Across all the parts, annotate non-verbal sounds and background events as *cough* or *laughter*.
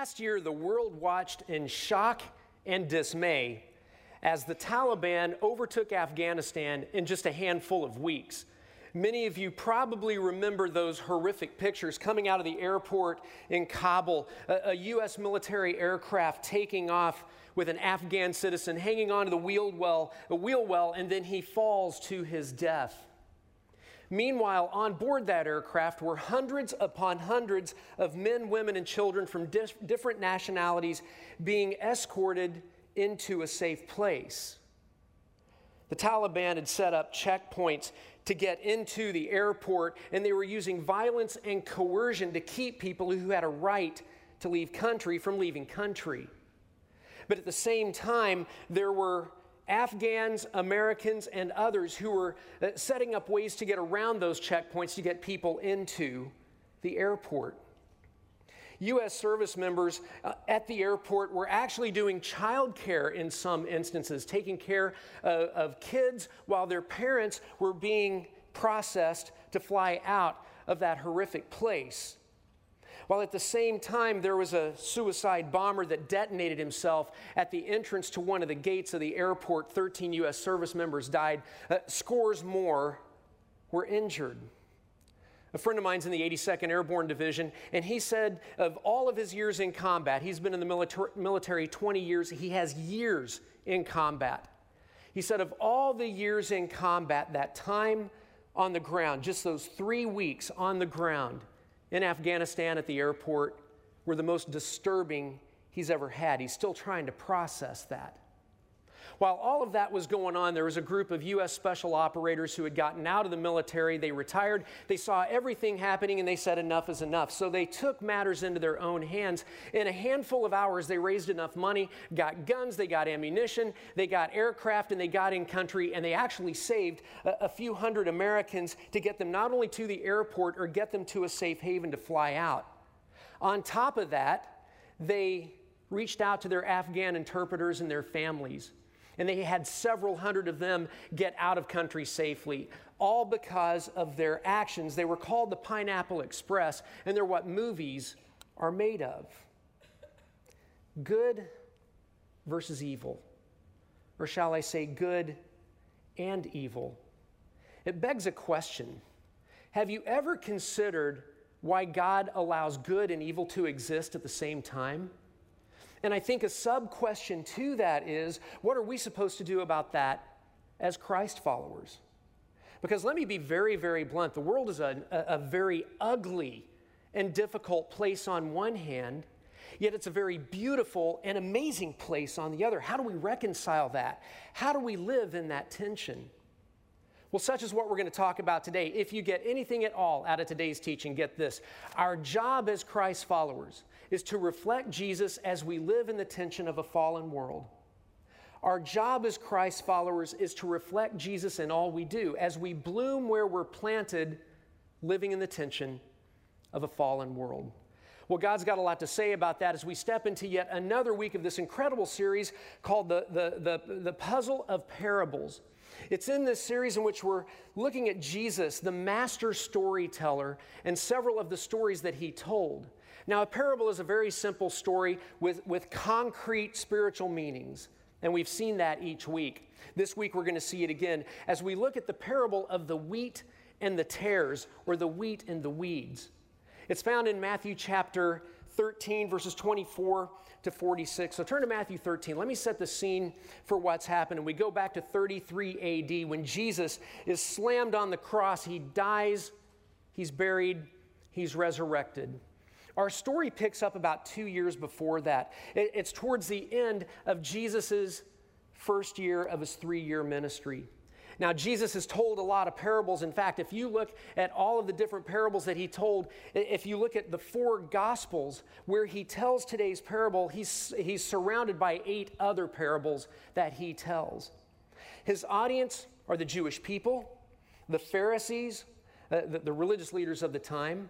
Past year, the world watched in shock and dismay as the Taliban overtook Afghanistan in just a handful of weeks. Many of you probably remember those horrific pictures coming out of the airport in Kabul, a, a, U.S. military aircraft taking off with an Afghan citizen hanging onto the wheel well, a wheel well, and then he falls to his death. Meanwhile, on board that aircraft were hundreds upon hundreds of men, women, and children from dis- different nationalities being escorted into a safe place. The Taliban had set up checkpoints to get into the airport, and they were using violence and coercion to keep people who had a right to leave country from leaving country. But at the same time, there were Afghans, Americans, and others who were uh, setting up ways to get around those checkpoints to get people into the airport. U.S. service members uh, at the airport were actually doing childcare in some instances, taking care uh, of kids while their parents were being processed to fly out of that horrific place. While at the same time, there was a suicide bomber that detonated himself at the entrance to one of the gates of the airport. 13 U.S. service members died, uh, scores more were injured. A friend of mine's in the 82nd Airborne Division, and he said of all of his years in combat, he's been in the military 20 years, he has years in combat. He said of all the years in combat, that time on the ground, just those three weeks on the ground in Afghanistan at the airport, were the most disturbing he's ever had. He's still trying to process that. While all of that was going on, there was a group of U.S. special operators who had gotten out of the military. They retired. They saw everything happening and they said, enough is enough. So they took matters into their own hands. In a handful of hours, they raised enough money, got guns, they got ammunition, they got aircraft, and they got in country. And they actually saved a, a few hundred Americans to get them not only to the airport or get them to a safe haven to fly out. On top of that, they reached out to their Afghan interpreters and their families and they had several hundred of them get out of country safely, all because of their actions. They were called the Pineapple Express, and they're what movies are made of good versus evil, or shall I say, good and evil. It begs a question Have you ever considered why God allows good and evil to exist at the same time? And I think a sub question to that is what are we supposed to do about that as Christ followers? Because let me be very, very blunt the world is a, a, very ugly and difficult place on one hand, yet it's a very beautiful and amazing place on the other. How do we reconcile that? How do we live in that tension? Well, such is what we're going to talk about today. If you get anything at all out of today's teaching, get this. Our job as Christ followers is to reflect Jesus as we live in the tension of a fallen world. Our job as Christ followers is to reflect Jesus in all we do as we bloom where we're planted, living in the tension of a fallen world. Well, God's got a lot to say about that as we step into yet another week of this incredible series called the, the, the, the Puzzle of Parables. It's in this series in which we're looking at Jesus, the master storyteller, and several of the stories that he told. Now, a parable is a very simple story with, with concrete spiritual meanings, and we've seen that each week. This week, we're going to see it again as we look at the parable of the wheat and the tares, or the wheat and the weeds. It's found in Matthew chapter 13, verses 24 to 46. So turn to Matthew 13. Let me set the scene for what's happened. And we go back to 33 AD when Jesus is slammed on the cross. He dies, he's buried, he's resurrected. Our story picks up about two years before that. It's towards the end of Jesus' first year of his three year ministry. Now, Jesus has told a lot of parables. In fact, if you look at all of the different parables that he told, if you look at the four gospels where he tells today's parable, he's, he's surrounded by eight other parables that he tells. His audience are the Jewish people, the Pharisees, uh, the, the religious leaders of the time,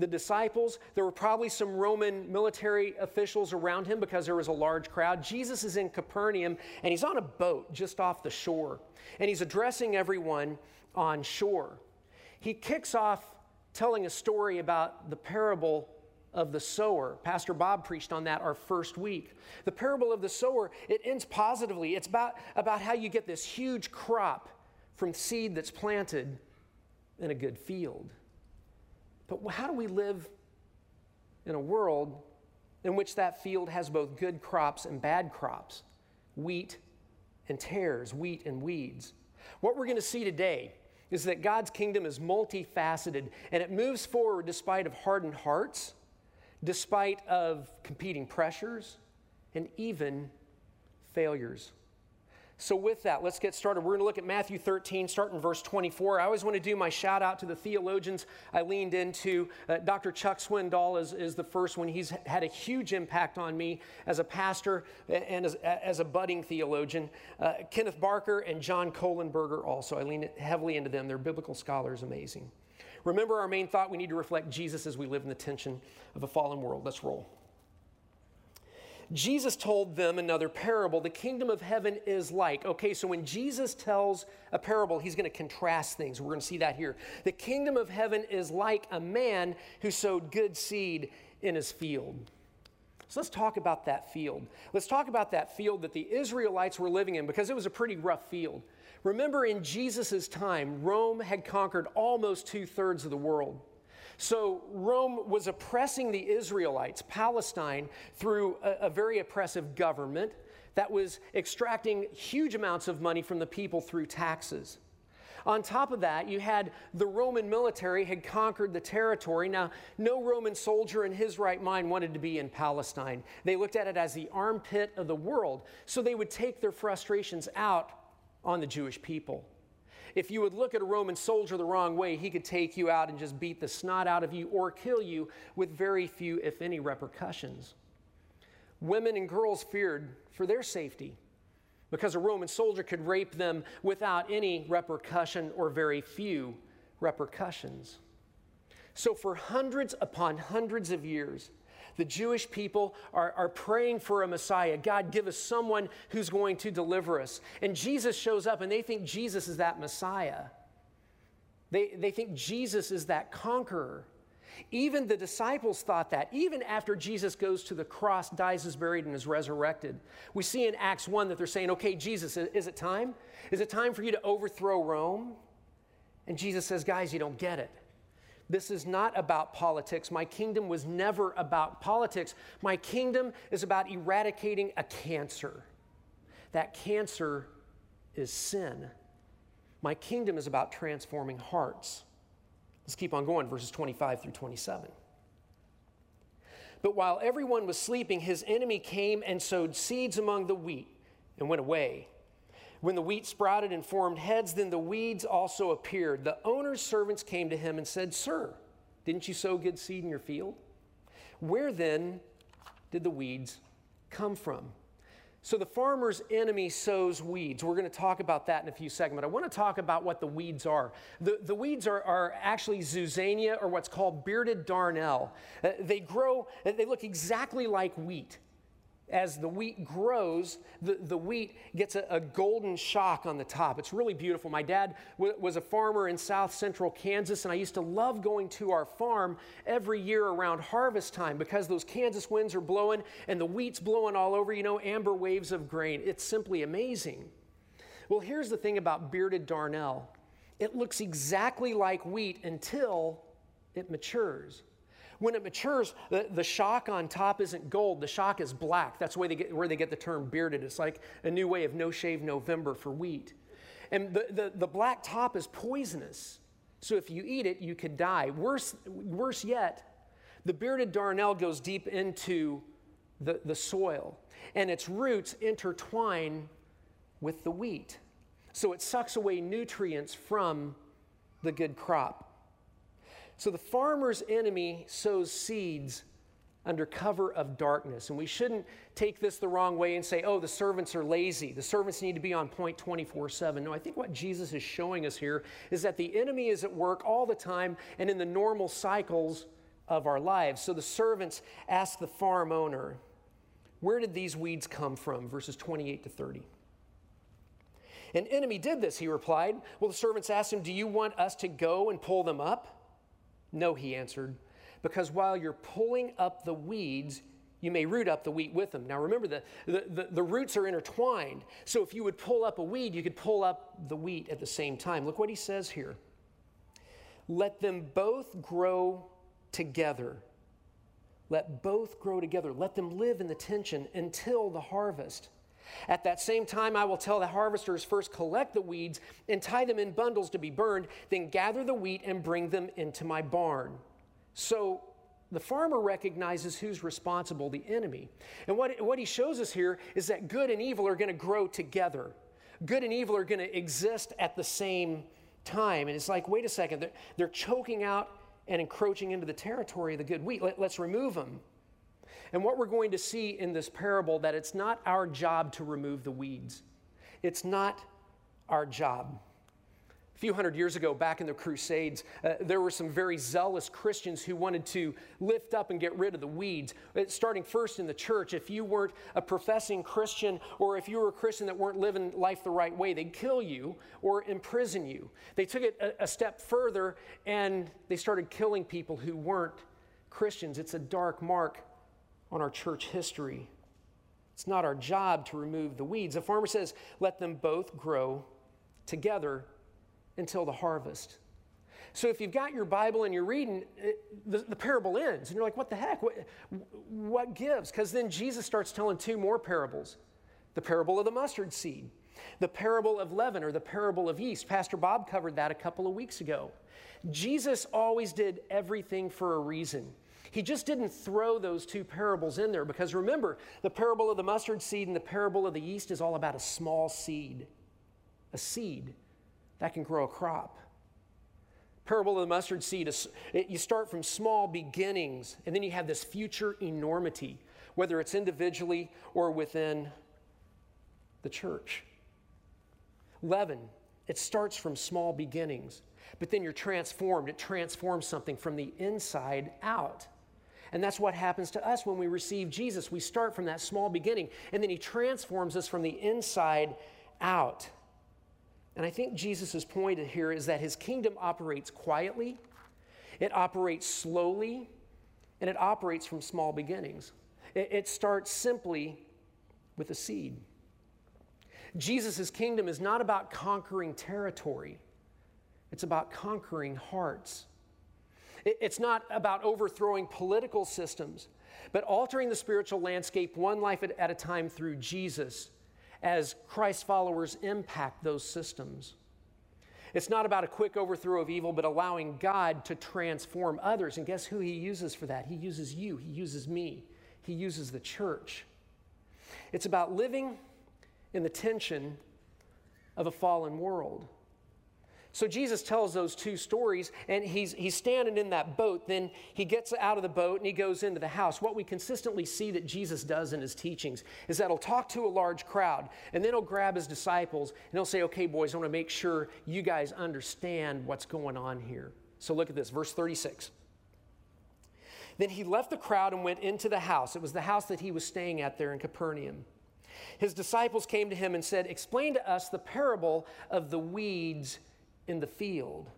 the disciples. There were probably some Roman military officials around him because there was a large crowd. Jesus is in Capernaum and he's on a boat just off the shore and he's addressing everyone on shore. He kicks off telling a story about the parable of the sower. Pastor Bob preached on that our first week. The parable of the sower, it ends positively. It's about, about how you get this huge crop from seed that's planted in a good field. But how do we live in a world in which that field has both good crops and bad crops? Wheat and tares, wheat and weeds. What we're going to see today is that God's kingdom is multifaceted and it moves forward despite of hardened hearts despite of competing pressures and even failures. So, with that, let's get started. We're going to look at Matthew 13, starting verse 24. I always want to do my shout out to the theologians I leaned into. Uh, Dr. Chuck Swindoll is, is the first one. He's had a huge impact on me as a pastor and as, as a budding theologian. Uh, Kenneth Barker and John Kohlenberger also. I lean heavily into them. They're biblical scholars, amazing. Remember our main thought we need to reflect Jesus as we live in the tension of a fallen world. Let's roll. Jesus told them another parable. The kingdom of heaven is like. Okay, so when Jesus tells a parable, he's going to contrast things. We're going to see that here. The kingdom of heaven is like a man who sowed good seed in his field. So let's talk about that field. Let's talk about that field that the Israelites were living in because it was a pretty rough field. Remember, in Jesus' time, Rome had conquered almost two thirds of the world. So Rome was oppressing the Israelites, Palestine, through a, a, very oppressive government that was extracting huge amounts of money from the people through taxes. On top of that, you had the Roman military had conquered the territory. Now, no Roman soldier in his right mind wanted to be in Palestine. They looked at it as the armpit of the world, so they would take their frustrations out on the Jewish people. If you would look at a Roman soldier the wrong way, he could take you out and just beat the snot out of you or kill you with very few, if any, repercussions. Women and girls feared for their safety because a Roman soldier could rape them without any repercussion or very few repercussions. So, for hundreds upon hundreds of years, the Jewish people are, are praying for a Messiah. God, give us someone who's going to deliver us. And Jesus shows up, and they think Jesus is that Messiah. They, they think Jesus is that conqueror. Even the disciples thought that. Even after Jesus goes to the cross, dies, is buried, and is resurrected, we see in Acts 1 that they're saying, Okay, Jesus, is it time? Is it time for you to overthrow Rome? And Jesus says, Guys, you don't get it. This is not about politics. My kingdom was never about politics. My kingdom is about eradicating a cancer. That cancer is sin. My kingdom is about transforming hearts. Let's keep on going, verses 25 through 27. But while everyone was sleeping, his enemy came and sowed seeds among the wheat and went away. When the wheat sprouted and formed heads, then the weeds also appeared. The owner's servants came to him and said, Sir, didn't you sow good seed in your field? Where then did the weeds come from? So the farmer's enemy sows weeds. We're going to talk about that in a few seconds. But I want to talk about what the weeds are. The, the weeds are, are actually Zizania or what's called bearded darnel. Uh, they grow, they look exactly like wheat as the wheat grows, the, the wheat gets a, a, golden shock on the top. It's really beautiful. My dad w- was a farmer in south central Kansas, and I used to love going to our farm every year around harvest time because those Kansas winds are blowing and the wheat's blowing all over, you know, amber waves of grain. It's simply amazing. Well, here's the thing about bearded darnel it looks exactly like wheat until it matures. When it matures, the, the shock on top isn't gold, the shock is black. That's where they, get, where they get the term bearded. It's like a new way of no shave November for wheat. And the, the, the black top is poisonous. So if you eat it, you could die. Worse, worse yet, the bearded darnel goes deep into the, the soil, and its roots intertwine with the wheat. So it sucks away nutrients from the good crop. So the farmer's enemy sows seeds under cover of darkness. And we shouldn't take this the wrong way and say, oh, the servants are lazy. The servants need to be on point 24 7. No, I think what Jesus is showing us here is that the enemy is at work all the time and in the normal cycles of our lives. So the servants ask the farm owner, where did these weeds come from? Verses 28 to 30. An enemy did this, he replied. Well, the servants asked him, Do you want us to go and pull them up? No, he answered. because while you're pulling up the weeds, you may root up the wheat with them. Now remember, the, the, the, the, roots are intertwined. So if you would pull up a weed, you could pull up the wheat at the same time. Look what he says here. Let them both grow together. Let both grow together. Let them live in the tension until the harvest. At that same time, I will tell the harvesters first collect the weeds and tie them in bundles to be burned, then gather the wheat and bring them into my barn. So the farmer recognizes who's responsible, the enemy. And what, what he shows us here is that good and evil are going to grow together. Good and evil are going to exist at the same time. And it's like, wait a second, they're, they're choking out and encroaching into the territory of the good wheat. Let, let's remove them. And what we're going to see in this parable that it's not our job to remove the weeds. It's not our job. A few hundred years ago, back in the Crusades, uh, there were some very zealous Christians who wanted to lift up and get rid of the weeds. Uh, starting first in the church, if you weren't a professing Christian or if you were a Christian that weren't living life the right way, they'd kill you or imprison you. They took it a, a step further and they started killing people who weren't Christians. It's a dark mark on our church history. It's not our job to remove the weeds. The farmer says, let them both grow together until the harvest. So if you've got your Bible and you're reading, it, the, the, parable ends, and you're like, what the heck? What, what gives? Because then Jesus starts telling two more parables the parable of the mustard seed, the parable of leaven, or the parable of yeast. Pastor Bob covered that a couple of weeks ago. Jesus always did everything for a reason. He just didn't throw those two parables in there because remember, the parable of the mustard seed and the parable of the yeast is all about a small seed, a seed that can grow a crop. Parable of the mustard seed is you start from small beginnings and then you have this future enormity, whether it's individually or within the church. Leaven, it starts from small beginnings, but then you're transformed. It transforms something from the inside out. And that's what happens to us when we receive Jesus. We start from that small beginning, and then He transforms us from the inside out. And I think Jesus' point here is that His kingdom operates quietly, it operates slowly, and it operates from small beginnings. It, it starts simply with a seed. Jesus' kingdom is not about conquering territory, it's about conquering hearts. It's not about overthrowing political systems, but altering the spiritual landscape one life at a time through Jesus as Christ followers impact those systems. It's not about a quick overthrow of evil, but allowing God to transform others. And guess who He uses for that? He uses you, He uses me, He uses the church. It's about living in the tension of a fallen world. So Jesus tells those two stories, and he's, he's standing in that boat. Then he gets out of the boat and he goes into the house. What we consistently see that Jesus does in his teachings is that he'll talk to a large crowd, and then he'll grab his disciples and he'll say, Okay, boys, I want to make sure you guys understand what's going on here. So look at this, verse 36. Then he left the crowd and went into the house. It was the house that he was staying at there in Capernaum. His disciples came to him and said, Explain to us the parable of the weeds in the field.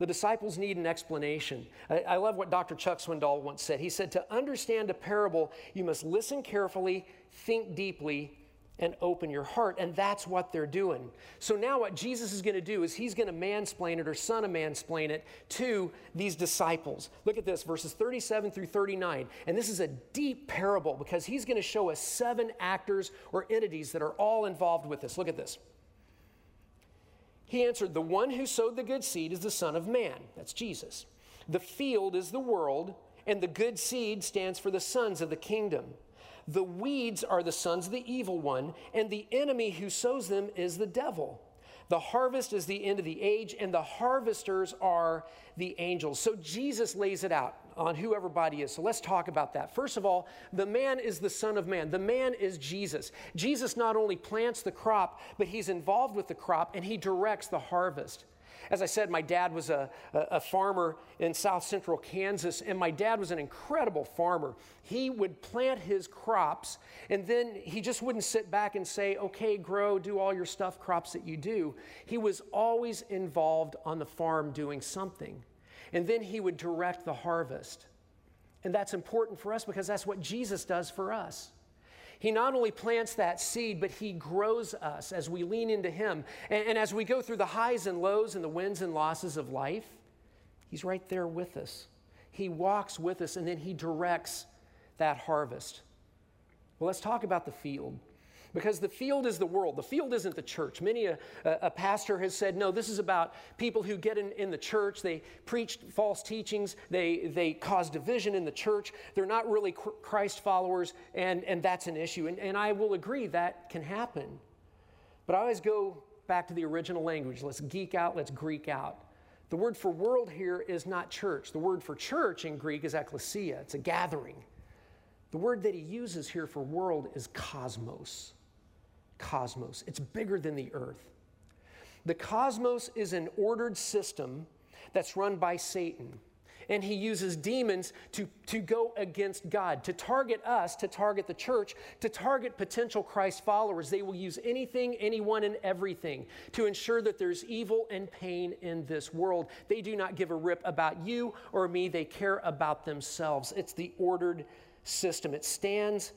The disciples need an explanation. I, I, love what Dr. Chuck Swindoll once said. He said, To understand a parable, you must listen carefully, think deeply, and open your heart. And that's what they're doing. So now, what Jesus is going to do is he's going to mansplain it or son of mansplain it to these disciples. Look at this, verses 37 through 39. And this is a deep parable because he's going to show us seven actors or entities that are all involved with this. Look at this. He answered, The one who sowed the good seed is the Son of Man. That's Jesus. The field is the world, and the good seed stands for the sons of the kingdom. The weeds are the sons of the evil one, and the enemy who sows them is the devil. The harvest is the end of the age, and the harvesters are the angels. So Jesus lays it out on who everybody is. So let's talk about that. First of all, the man is the Son of Man. The man is Jesus. Jesus not only plants the crop, but he's involved with the crop and he directs the harvest. As I said, my dad was a, a, farmer in south central Kansas, and my dad was an incredible farmer. He would plant his crops, and then he just wouldn't sit back and say, okay, grow, do all your stuff crops that you do. He was always involved on the farm doing something. And then he would direct the harvest. And that's important for us because that's what Jesus does for us. He not only plants that seed, but He grows us as we lean into Him. And, and, as we go through the highs and lows and the wins and losses of life, He's right there with us. He walks with us and then He directs that harvest. Well, let's talk about the field. Because the field is the world. The field isn't the church. Many a, a pastor has said, no, this is about people who get in, in the church. They preach false teachings. They, they cause division in the church. They're not really Christ followers, and, and that's an issue. And, and I will agree that can happen. But I always go back to the original language. Let's geek out, let's Greek out. The word for world here is not church. The word for church in Greek is ekklesia, it's a gathering. The word that he uses here for world is cosmos cosmos, it's bigger than the earth. The cosmos is an ordered system that's run by Satan. And he uses demons to, to go against God, to target us, to target the church, to target potential Christ followers. They will use anything, anyone, and everything to ensure that there's evil and pain in this world. They do not give a rip about you or me, they care about themselves. It's the ordered system. It stands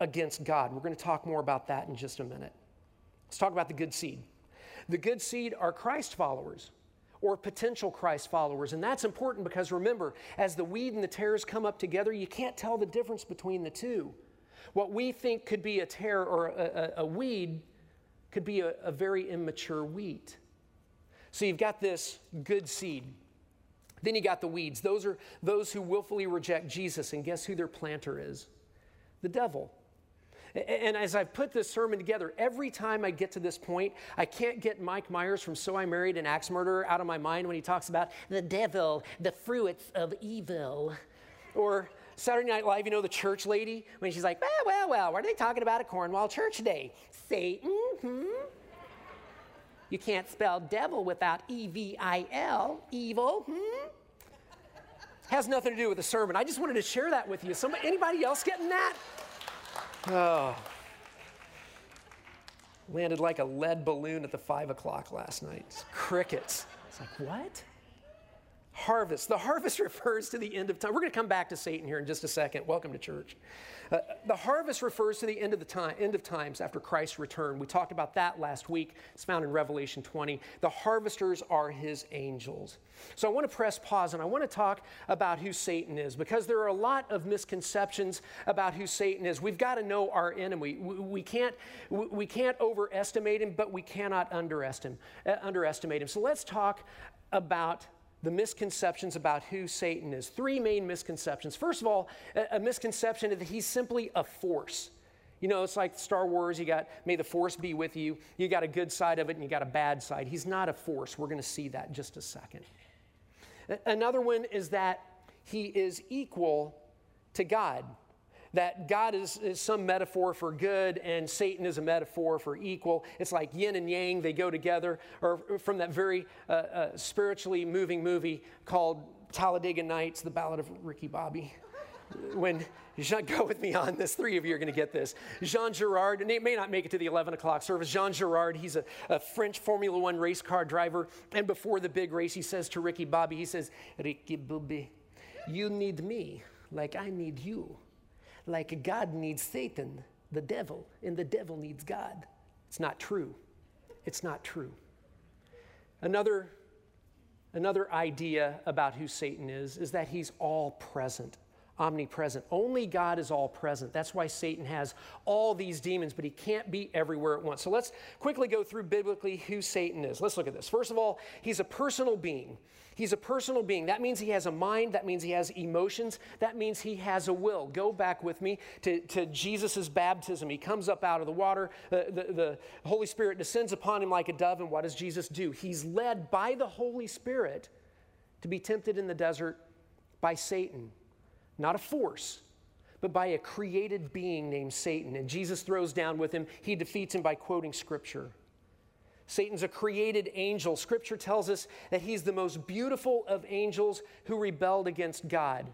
against God. We're going to talk more about that in just a minute. Let's talk about the good seed. The good seed are Christ followers or potential Christ followers. And that's important because remember, as the weed and the tares come up together, you can't tell the difference between the two. What we think could be a tare or a, a, a weed could be a, a very immature wheat. So you've got this good seed. Then you got the weeds. Those are those who willfully reject Jesus. And guess who their planter is? The devil. And as I've put this sermon together, every time I get to this point, I can't get Mike Myers from So I Married an Axe Murderer out of my mind when he talks about the devil, the fruits of evil. Or Saturday Night Live, you know, the church lady, when she's like, well, well, well, what are they talking about at Cornwall Church today? Satan, hmm? You can't spell devil without E V I L, evil, hmm? Has nothing to do with the sermon. I just wanted to share that with you. Somebody, anybody else getting that? Oh. Landed like a lead balloon at the five o'clock last night. Crickets. It's like, what? Harvest. The harvest *laughs* refers to the end of time. We're going to come back to Satan here in just a second. Welcome to church. Uh, the harvest refers to the end of the time, end of times after Christ's return. We talked about that last week. It's found in Revelation 20. The harvesters are his angels. So I want to press pause and I want to talk about who Satan is because there are a lot of misconceptions about who Satan is. We've got to know our enemy. We, we can't, we can't overestimate him, but we cannot underestimate, uh, underestimate him. So let's talk about the misconceptions about who Satan is. Three main misconceptions. First of all, a, a misconception is that he's simply a force. You know, it's like Star Wars, you got, may the force be with you. You got a good side of it and you got a bad side. He's not a force. We're going to see that in just a second. Another one is that he is equal to God that God is, is, some metaphor for good and Satan is a metaphor for equal. It's like yin and yang, they go together. Or from that very uh, uh, spiritually moving movie called Talladega Nights, The Ballad of Ricky Bobby. when Jean, go with me on this. Three of you are going to get this. Jean Girard, and it may not make it to the 11 o'clock service. Jean Girard, he's a, a, French Formula One race car driver. And before the big race, he says to Ricky Bobby, he says, Ricky Bobby, you need me like I need you like God needs Satan, the devil, and the devil needs God. It's not true. It's not true. Another, another idea about who Satan is is that he's all present omnipresent. Only God is all present. That's why Satan has all these demons, but he can't be everywhere at once. So let's quickly go through biblically who Satan is. Let's look at this. First of all, he's a personal being. He's a personal being. That means he has a mind. That means he has emotions. That means he has a will. Go back with me to, to Jesus' baptism. He comes up out of the water. The, the, the Holy Spirit descends upon him like a dove. And what does Jesus do? He's led by the Holy Spirit to be tempted in the desert by Satan not a force, but by a created being named Satan. And Jesus throws down with him. He defeats him by quoting Scripture. Satan's a created angel. Scripture tells us that he's the most beautiful of angels who rebelled against God.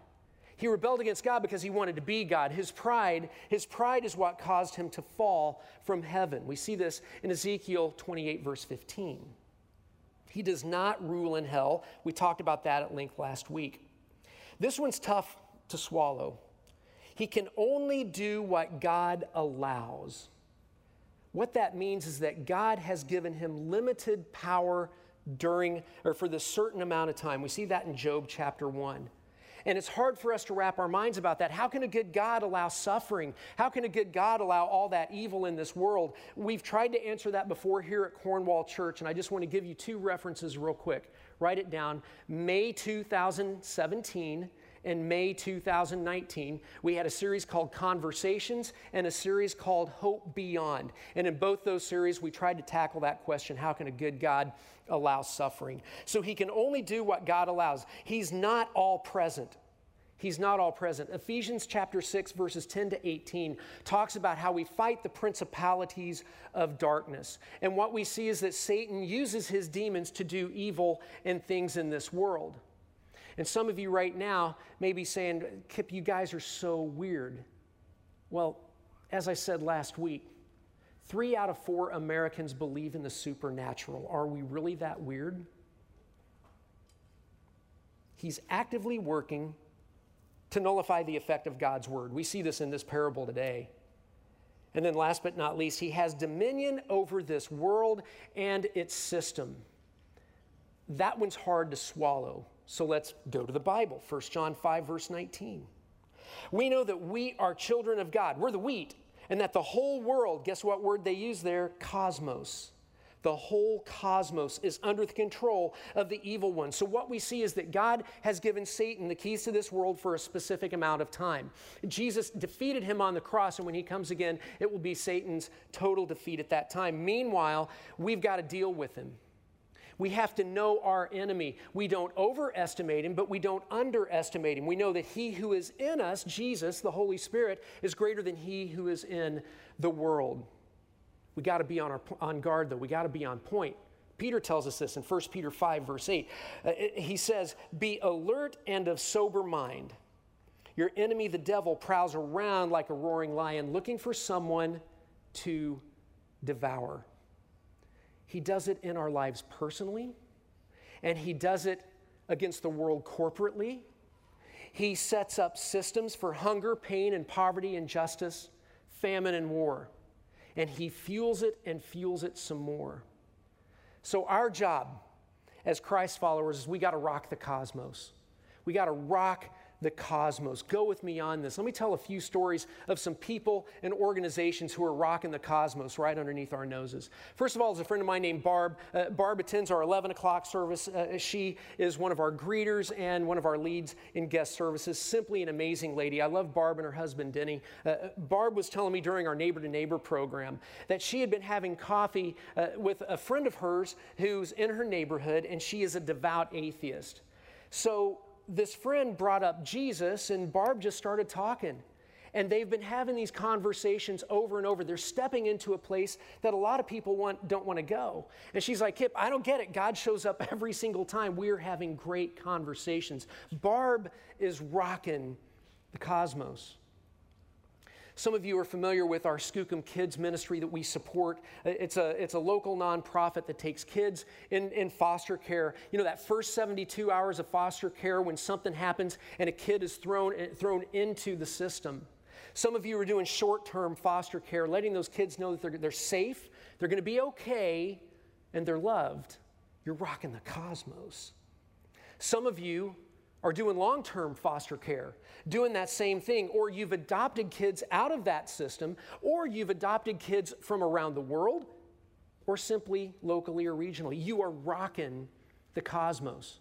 He rebelled against God because he wanted to be God. His pride, his pride is what caused him to fall from heaven. We see this in Ezekiel 28 verse 15. He does not rule in hell. We talked about that at length last week. This one's tough to swallow. He can only do what God allows. What that means is that God has given him limited power during or for this certain amount of time. We see that in Job chapter 1. And it's hard for us to wrap our minds about that. How can a good God allow suffering? How can a good God allow all that evil in this world? We've tried to answer that before here at Cornwall Church, and I just want to give you two references real quick. Write it down. May 2017 in May 2019, we had a series called Conversations and a series called Hope Beyond. And in both those series, we tried to tackle that question how can a good God allow suffering? So he can only do what God allows. He's not all present. He's not all present. Ephesians chapter 6, verses 10 to 18 talks about how we fight the principalities of darkness. And what we see is that Satan uses his demons to do evil and things in this world. And some of you right now may be saying, Kip, you guys are so weird. Well, as I said last week, three out of four Americans believe in the supernatural. Are we really that weird? He's actively working to nullify the effect of God's word. We see this in this parable today. And then, last but not least, he has dominion over this world and its system. That one's hard to swallow. So let's go to the Bible. 1 John 5, verse 19. We know that we are children of God. We're the wheat. And that the whole world, guess what word they use there? Cosmos. The whole cosmos is under the control of the evil one. So, what we see is that God has given Satan the keys to this world for a specific amount of time. Jesus defeated him on the cross, and when he comes again, it will be Satan's total defeat at that time. Meanwhile, we've got to deal with him. We have to know our enemy. We don't overestimate him, but we don't underestimate him. We know that he who is in us, Jesus, the Holy Spirit, is greater than he who is in the world. We got to be on, our, on guard, though. We got to be on point. Peter tells us this in 1 Peter 5, verse 8. Uh, he says, Be alert and of sober mind. Your enemy, the devil, prowls around like a roaring lion looking for someone to devour. He does it in our lives personally, and He does it against the world corporately. He sets up systems for hunger, pain, and poverty, injustice, famine, and war. And He fuels it and fuels it some more. So, our job as Christ followers is we got to rock the cosmos. We got to rock the cosmos. Go with me on this. Let me tell a few stories of some people and organizations who are rocking the cosmos right underneath our noses. First of all, is a friend of mine named Barb. Uh, Barb attends our 11 o'clock service. Uh, she is one of our greeters and one of our leads in guest services. Simply an amazing lady. I love Barb and her husband, Denny. Uh, Barb was telling me during our neighbor to neighbor program that she had been having coffee uh, with a friend of hers who's in her neighborhood, and she is a devout atheist. So this friend brought up Jesus, and Barb just started talking. And they've been having these conversations over and over. They're stepping into a place that a lot of people want, don't want to go. And she's like, Kip, I don't get it. God shows up every single time. We're having great conversations. Barb is rocking the cosmos. Some of you are familiar with our Skookum Kids ministry that we support. It's a, it's a local nonprofit that takes kids in, in foster care. You know, that first 72 hours of foster care when something happens and a kid is thrown, eh, thrown into the system. Some of you are doing short term foster care, letting those kids know that they're, they're safe, they're going to be okay, and they're loved. You're rocking the cosmos. Some of you are doing long term foster care, doing that same thing, or you've adopted kids out of that system, or you've adopted kids from around the world, or simply locally or regionally. You are rocking the cosmos.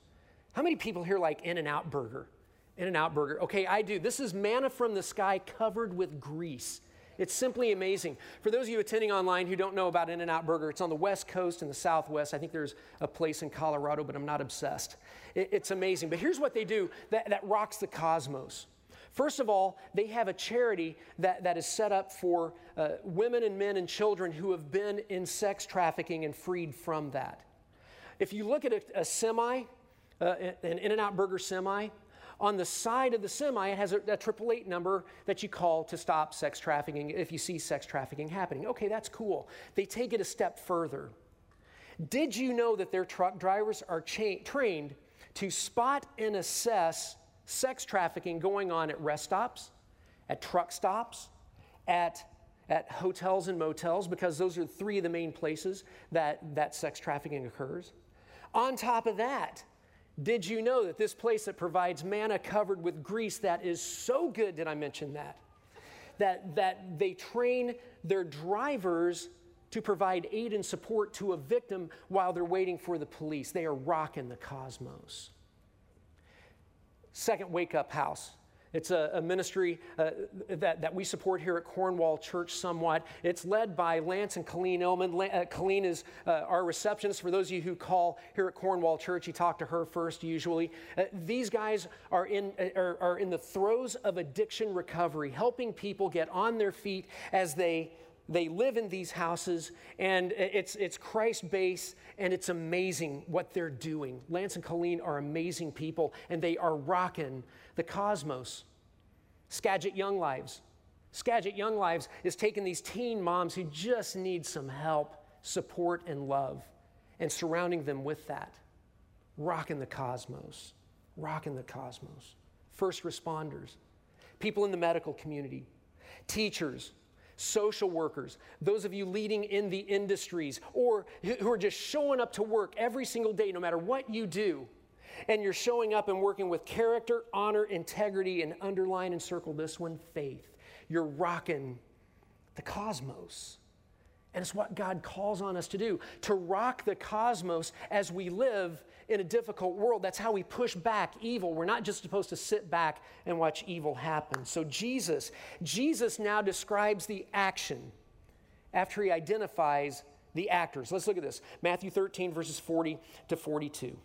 How many people here like In N Out Burger? In N Out Burger. Okay, I do. This is manna from the sky covered with grease. It's simply amazing. For those of you attending online who don't know about In N Out Burger, it's on the West Coast and the Southwest. I think there's a place in Colorado, but I'm not obsessed. it's amazing. But here's what they do that, that rocks the cosmos. First of all, they have a charity that, that is set up for uh, women and men and children who have been in sex trafficking and freed from that. If you look at a, a semi, uh, an In N Out Burger semi, on the side of the semi, it has a, a triple eight number that you call to stop sex trafficking if you see sex trafficking happening. Okay, that's cool. They take it a step further. Did you know that their truck drivers are cha- trained to spot and assess sex trafficking going on at rest stops, at truck stops, at, at hotels and motels, because those are three of the main places that, that sex trafficking occurs? On top of that, did you know that this place that provides manna covered with grease that is so good, did I mention that? That, that they train their drivers to provide aid and support to a victim while they're waiting for the police. They are rocking the cosmos. Second Wake Up House. It's a, a ministry uh, that, that we support here at Cornwall Church somewhat. It's led by Lance and Colleen Illman. uh, Colleen is uh, our receptionist. For those of you who call here at Cornwall Church, you talk to her first usually. Uh, these guys are in, uh, are, are in the throes of addiction recovery, helping people get on their feet as they they live in these houses and it's, it's christ based and it's amazing what they're doing. Lance and colleen are amazing people and they are rocking the cosmos. Skagit young lives. Skagit young lives is taking these teen moms who just need some help support and love and surrounding them with that. Rocking the cosmos. Rocking the cosmos. First responders. People in the medical community. Teachers social workers, those of you leading in the industries, or who are just showing up to work every single day, no matter what you do. And you're showing up and working with character, honor, integrity, and underline and circle this one faith. You're rocking the cosmos. And it's what God calls on us to do to rock the cosmos as we live in a difficult world. That's how we push back evil. We're not just supposed to sit back and watch evil happen. So, Jesus, Jesus now describes the action after he identifies the actors. Let's look at this Matthew 13, verses 40 to 42.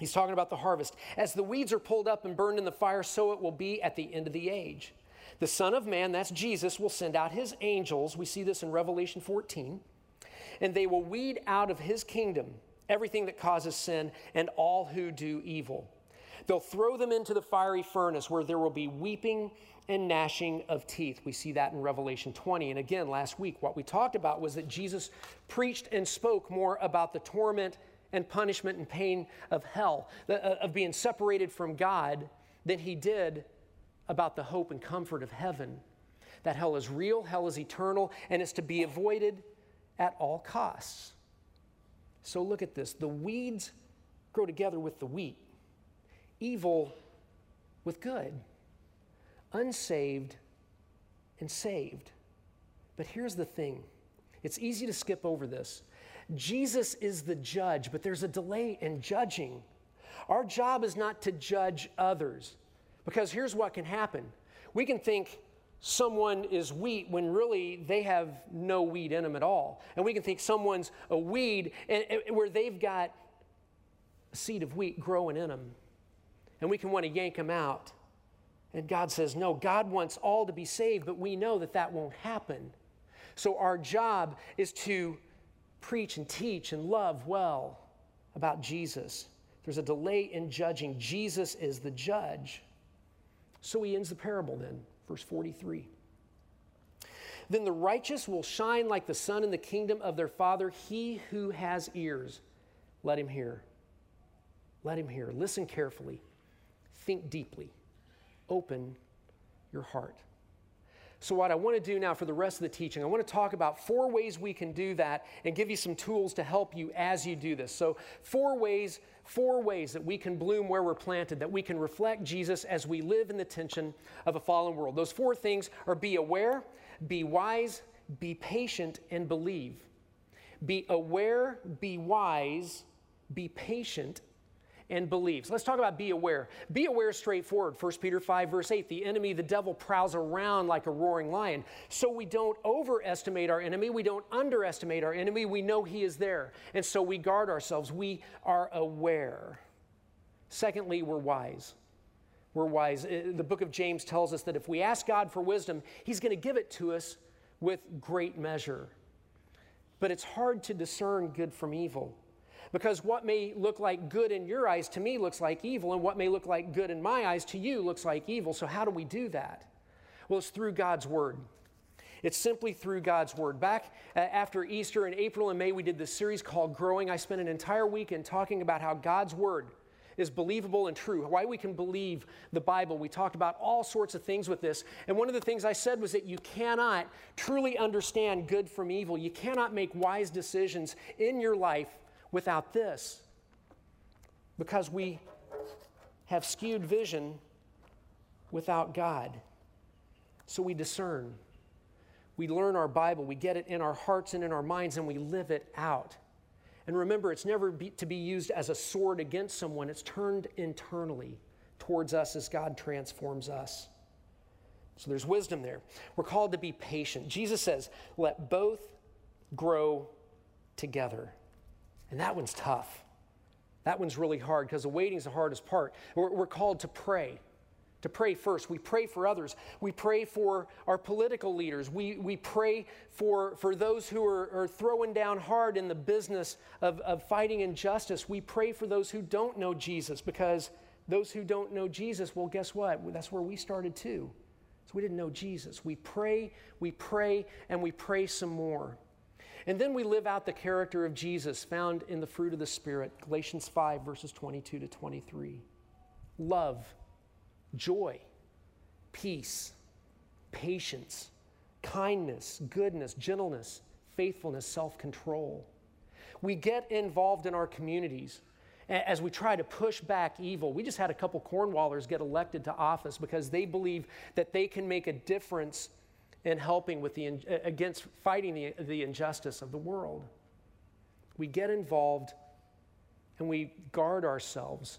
He's talking about the harvest. As the weeds are pulled up and burned in the fire, so it will be at the end of the age. The Son of Man, that's Jesus, will send out his angels. We see this in Revelation 14. And they will weed out of his kingdom everything that causes sin and all who do evil. They'll throw them into the fiery furnace where there will be weeping and gnashing of teeth. We see that in Revelation 20. And again, last week, what we talked about was that Jesus preached and spoke more about the torment and punishment and pain of hell, uh, of being separated from God, than he did about the hope and comfort of heaven. That hell is real, hell is eternal, and is to be avoided at all costs. So look at this the weeds grow together with the wheat, evil with good, unsaved and saved. But here's the thing it's easy to skip over this. Jesus is the judge, but there's a delay in judging. Our job is not to judge others. Because here's what can happen we can think someone is wheat when really they have no wheat in them at all. And we can think someone's a weed and, and, where they've got a seed of wheat growing in them. And we can want to yank them out. And God says, no, God wants all to be saved, but we know that that won't happen. So our job is to preach and teach and love well about Jesus. There's a delay in judging. Jesus is the judge. So he ends the parable then, verse 43. Then the righteous will shine like the sun in the kingdom of their Father. He who has ears, let him hear. Let him hear. Listen carefully. Think deeply. Open your heart. So, what I want to do now for the rest of the teaching, I want to talk about four ways we can do that and give you some tools to help you as you do this. So, four ways, four ways that we can bloom where we're planted, that we can reflect Jesus as we live in the tension of a fallen world. Those four things are be aware, be wise, be patient, and believe. Be aware, be wise, be patient, and believes. Let's talk about be aware. Be aware straightforward. 1 Peter 5, verse 8 the enemy, the devil, prowls around like a roaring lion. So we don't overestimate our enemy, we don't underestimate our enemy. We know he is there. And so we guard ourselves. We are aware. Secondly, we're wise. We're wise. Uh, the book of James tells us that if we ask God for wisdom, he's going to give it to us with great measure. But it's hard to discern good from evil. Because what may look like good in your eyes to me looks like evil, and what may look like good in my eyes to you looks like evil. So, how do we do that? Well, it's through God's Word. It's simply through God's Word. Back uh, after Easter in April and May, we did this series called Growing. I spent an entire weekend talking about how God's Word is believable and true, why we can believe the Bible. We talked about all sorts of things with this. And one of the things I said was that you cannot truly understand good from evil. You cannot make wise decisions in your life without this because we have skewed vision without God. So we discern. We learn our Bible, we get it in our hearts and in our minds, and we live it out. And remember, it's never be, to be used as a sword against someone, it's turned internally towards us as God transforms us. So there's wisdom there. We're called to be patient. Jesus says, let both grow together. And that one's tough. That one's really hard because the waiting is the hardest part. We're, we're called to pray to pray first. We pray for others. We pray for our political leaders. We, we pray for, for those who are, are throwing down hard in the business of, of fighting injustice. We pray for those who don't know Jesus because those who don't know Jesus, well, guess what? That's where we started too. So we didn't know Jesus. We pray, we pray, and we pray some more. And then we live out the character of Jesus found in the fruit of the Spirit, Galatians 5, verses 22 to 23. Love joy, peace, patience, kindness, goodness, gentleness, faithfulness, self control. We get involved in our communities as we try to push back evil. We just had a couple Cornwallers get elected to office because they believe that they can make a difference in helping with the, against fighting the, the injustice of the world. We get involved and we guard ourselves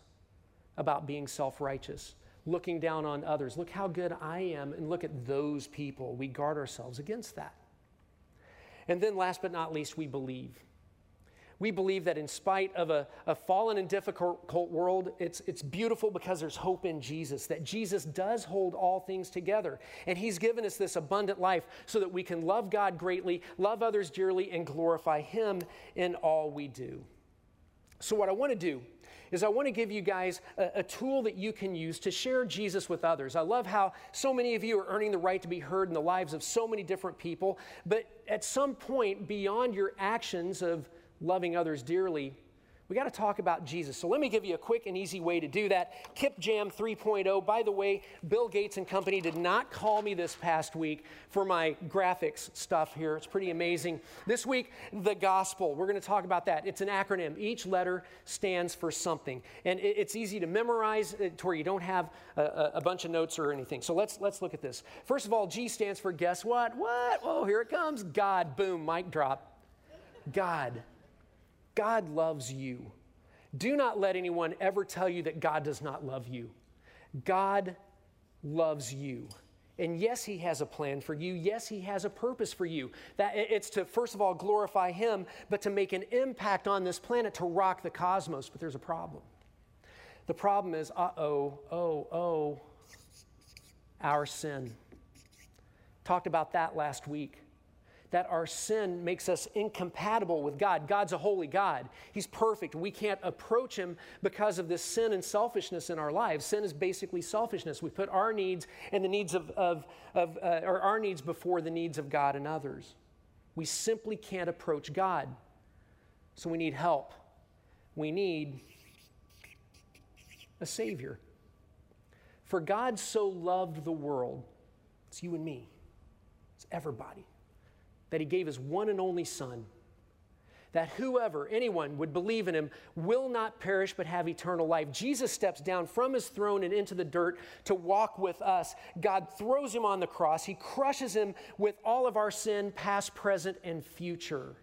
about being self righteous looking down on others. Look how good I am, and look at those people. We guard ourselves against that. And then, last but not least, we believe. We believe that in spite of a, a fallen and difficult world, it's, it's beautiful because there's hope in Jesus, that Jesus does hold all things together. And He's given us this abundant life so that we can love God greatly, love others dearly, and glorify Him in all we do. So, what I want to do is I want to give you guys a, a, tool that you can use to share Jesus with others. I love how so many of you are earning the right to be heard in the lives of so many different people, but at some point, beyond your actions of loving others dearly, we got to talk about Jesus. So let me give you a quick and easy way to do that. Kip Jam 3.0. By the way, Bill Gates and company did not call me this past week for my graphics stuff here. It's pretty amazing. This week, the gospel. We're going to talk about that. It's an acronym. Each letter stands for something, and it's easy to memorize uh, to where you don't have a, a bunch of notes or anything. So let's let's look at this. First of all, G stands for guess what? What? Oh, here it comes. God. Boom. Mic drop. God. God loves you. Do not let anyone ever tell you that God does not love you. God loves you. And yes, he has a plan for you. Yes, he has a purpose for you. That it's to first of all glorify him, but to make an impact on this planet to rock the cosmos. But there's a problem. The problem is, uh-oh, oh, oh, our sin. Talked about that last week that our sin makes us incompatible with God. God's a holy God. He's perfect. We can't approach Him because of this sin and selfishness in our lives. Sin is basically selfishness. We put our needs and the needs of, of, of uh, or our needs before the needs of God and others. We simply can't approach God. So we need help. We need a Savior. For God so loved the world, it's you and me, it's everybody that he gave his one and only Son, that whoever, anyone, would believe in him will not perish but have eternal life. Jesus steps down from his throne and into the dirt to walk with us. God throws him on the cross, he crushes him with all of our sin, past, present, and future.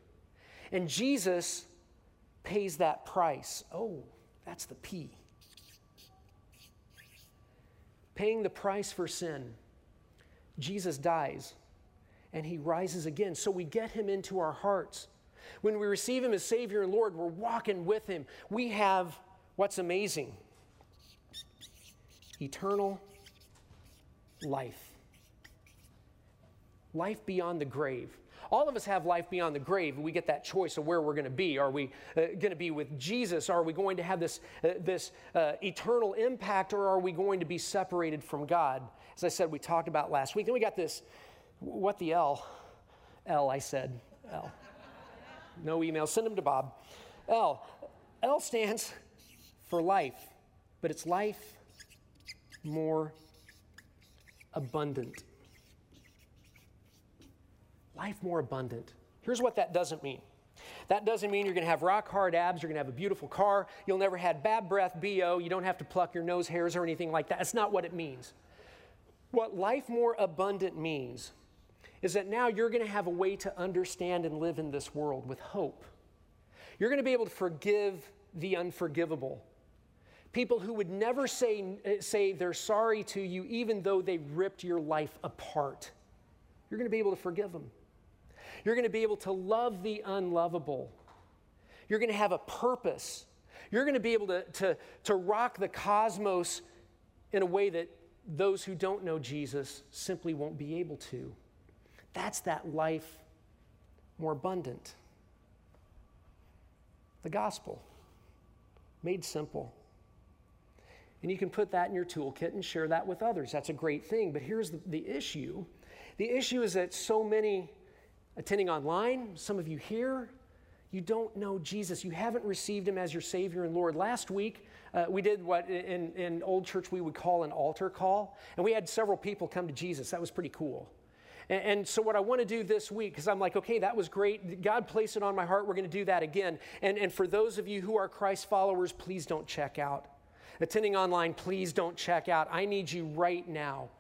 And Jesus pays that price. Oh, that's the P. Paying the price for sin. Jesus dies and he rises again. So we get him into our hearts. When we receive him as Savior and Lord, we're walking with him. We have what's amazing eternal life. Life beyond the grave. All of us have life beyond the grave. We get that choice of where we're going to be. Are we uh, going to be with Jesus? Are we going to have this, uh, this uh, eternal impact, or are we going to be separated from God? As I said, we talked about last week. Then we got this What the L? L, I said. L. No email. Send them to Bob. L. L stands for life, but it's life more abundant. Life more abundant. Here's what that doesn't mean. That doesn't mean you're going to have rock hard abs, you're going to have a beautiful car, you'll never have bad breath, BO, you don't have to pluck your nose hairs or anything like that. That's not what it means. What life more abundant means is that now you're going to have a way to understand and live in this world with hope. You're going to be able to forgive the unforgivable. People who would never say, say they're sorry to you, even though they ripped your life apart. You're going to be able to forgive them. You're going to be able to love the unlovable. You're going to have a purpose. You're going to be able to, to, to rock the cosmos in a way that those who don't know Jesus simply won't be able to. That's that life more abundant. The gospel, made simple. And you can put that in your toolkit and share that with others. That's a great thing. But here's the, the issue the issue is that so many attending online, some of you here, you don't know Jesus. You haven't received him as your Savior and Lord. Last week, uh, we did what in, in old church we would call an altar call, and we had several people come to Jesus. That was pretty cool. And, and so, what I want to do this week, because I'm like, okay, that was great. God placed it on my heart. We're going to do that again. And, and for those of you who are Christ followers, please don't check out. Attending online, please don't check out. I need you right now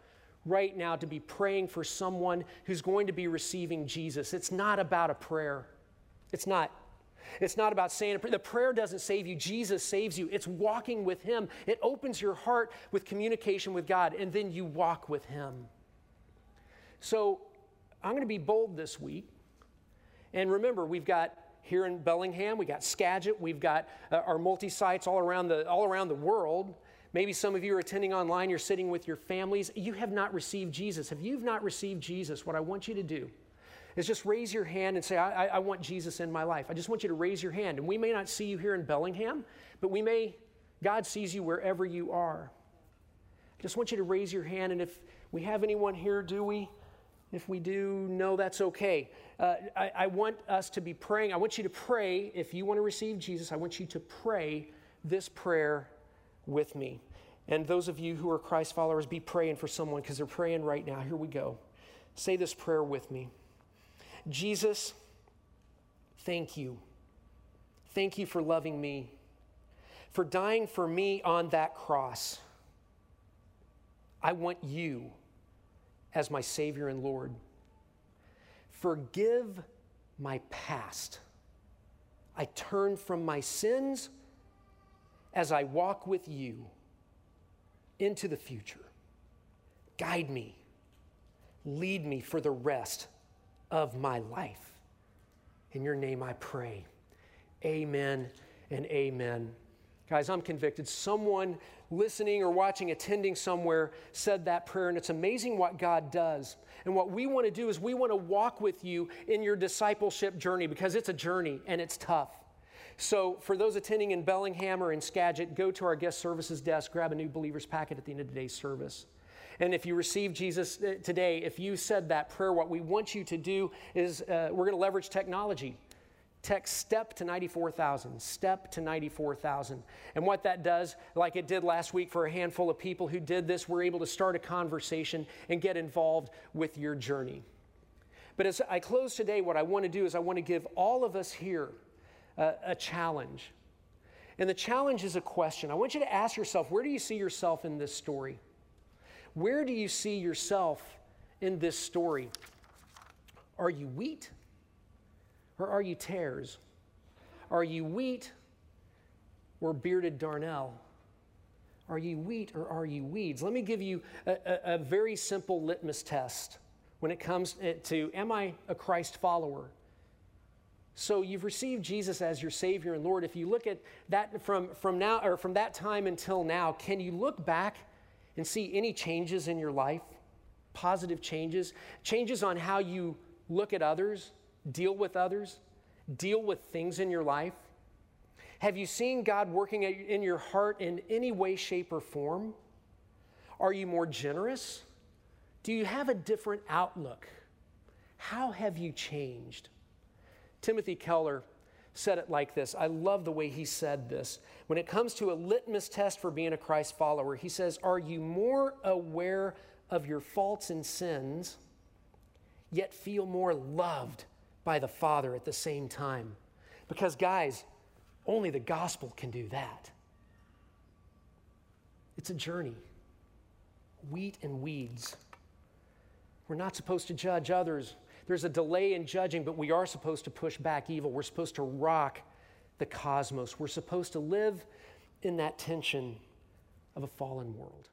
right now to be praying for someone who's going to be receiving Jesus. It's not about a prayer. It's not. It's not about saying the prayer doesn't save you. Jesus saves you. It's walking with Him. It opens your heart with communication with God, and then you walk with Him. So I'm going to be bold this week. And remember, we've got here in Bellingham, we got Skagit, we've got uh, our multi sites all around the all around the world. Maybe some of you are attending online, you're sitting with your families. You have not received Jesus. If you've not received Jesus, what I want you to do is just raise your hand and say, I, I, want Jesus in my life. I just want you to raise your hand. And we may not see you here in Bellingham, but we may, God sees you wherever you are. I just want you to raise your hand. And if we have anyone here, do we? If we do, no, that's okay. Uh, I, I want us to be praying. I want you to pray. If you want to receive Jesus, I want you to pray this prayer with me. And those of you who are Christ followers, be praying for someone because they're praying right now. Here we go. Say this prayer with me Jesus, thank you. Thank you for loving me, for dying for me on that cross. I want you as my Savior and Lord. Forgive my past. I turn from my sins as I walk with you into the future. Guide me, lead me for the rest of my life. In your name I pray. Amen and amen. Guys, I'm convicted. Someone listening or watching, attending somewhere said that prayer, and it's amazing what God does. And what we want to do is we want to walk with you in your discipleship journey because it's a journey and it's tough. So, for those attending in Bellingham or in Skagit, go to our guest services desk, grab a new believer's packet at the end of today's service. And if you receive Jesus uh, today, if you said that prayer, what we want you to do is uh, we're going to leverage technology. Text STEP to 94,000, STEP to 94,000. And what that does, like it did last week for a handful of people who did this, we're able to start a conversation and get involved with your journey. But as I close today, what I want to do is I want to give all of us here a, a challenge. And the challenge is a question. I want you to ask yourself where do you see yourself in this story? Where do you see yourself in this story? Are you wheat or are you tares? Are you wheat or bearded darnel? Are you wheat or are you weeds? Let me give you a, a, a very simple litmus test when it comes eh, to am I a Christ follower? So you've received Jesus as your Savior and Lord. If you look at that from, from now or from that time until now, can you look back and see any changes in your life? Positive changes, changes on how you look at others, deal with others, deal with things in your life? Have you seen God working in your heart in any way, shape, or form? Are you more generous? Do you have a different outlook How have you changed? Timothy Keller said it like this. I love the way he said this. When it comes to a litmus test for being a Christ follower, he says, Are you more aware of your faults and sins, yet feel more loved by the Father at the same time? Because, guys, only the gospel can do that. It's a journey wheat and weeds. We're not supposed to judge others there's a delay in judging, but we are supposed to push back evil. We're supposed to rock the cosmos. We're supposed to live in that tension of a fallen world.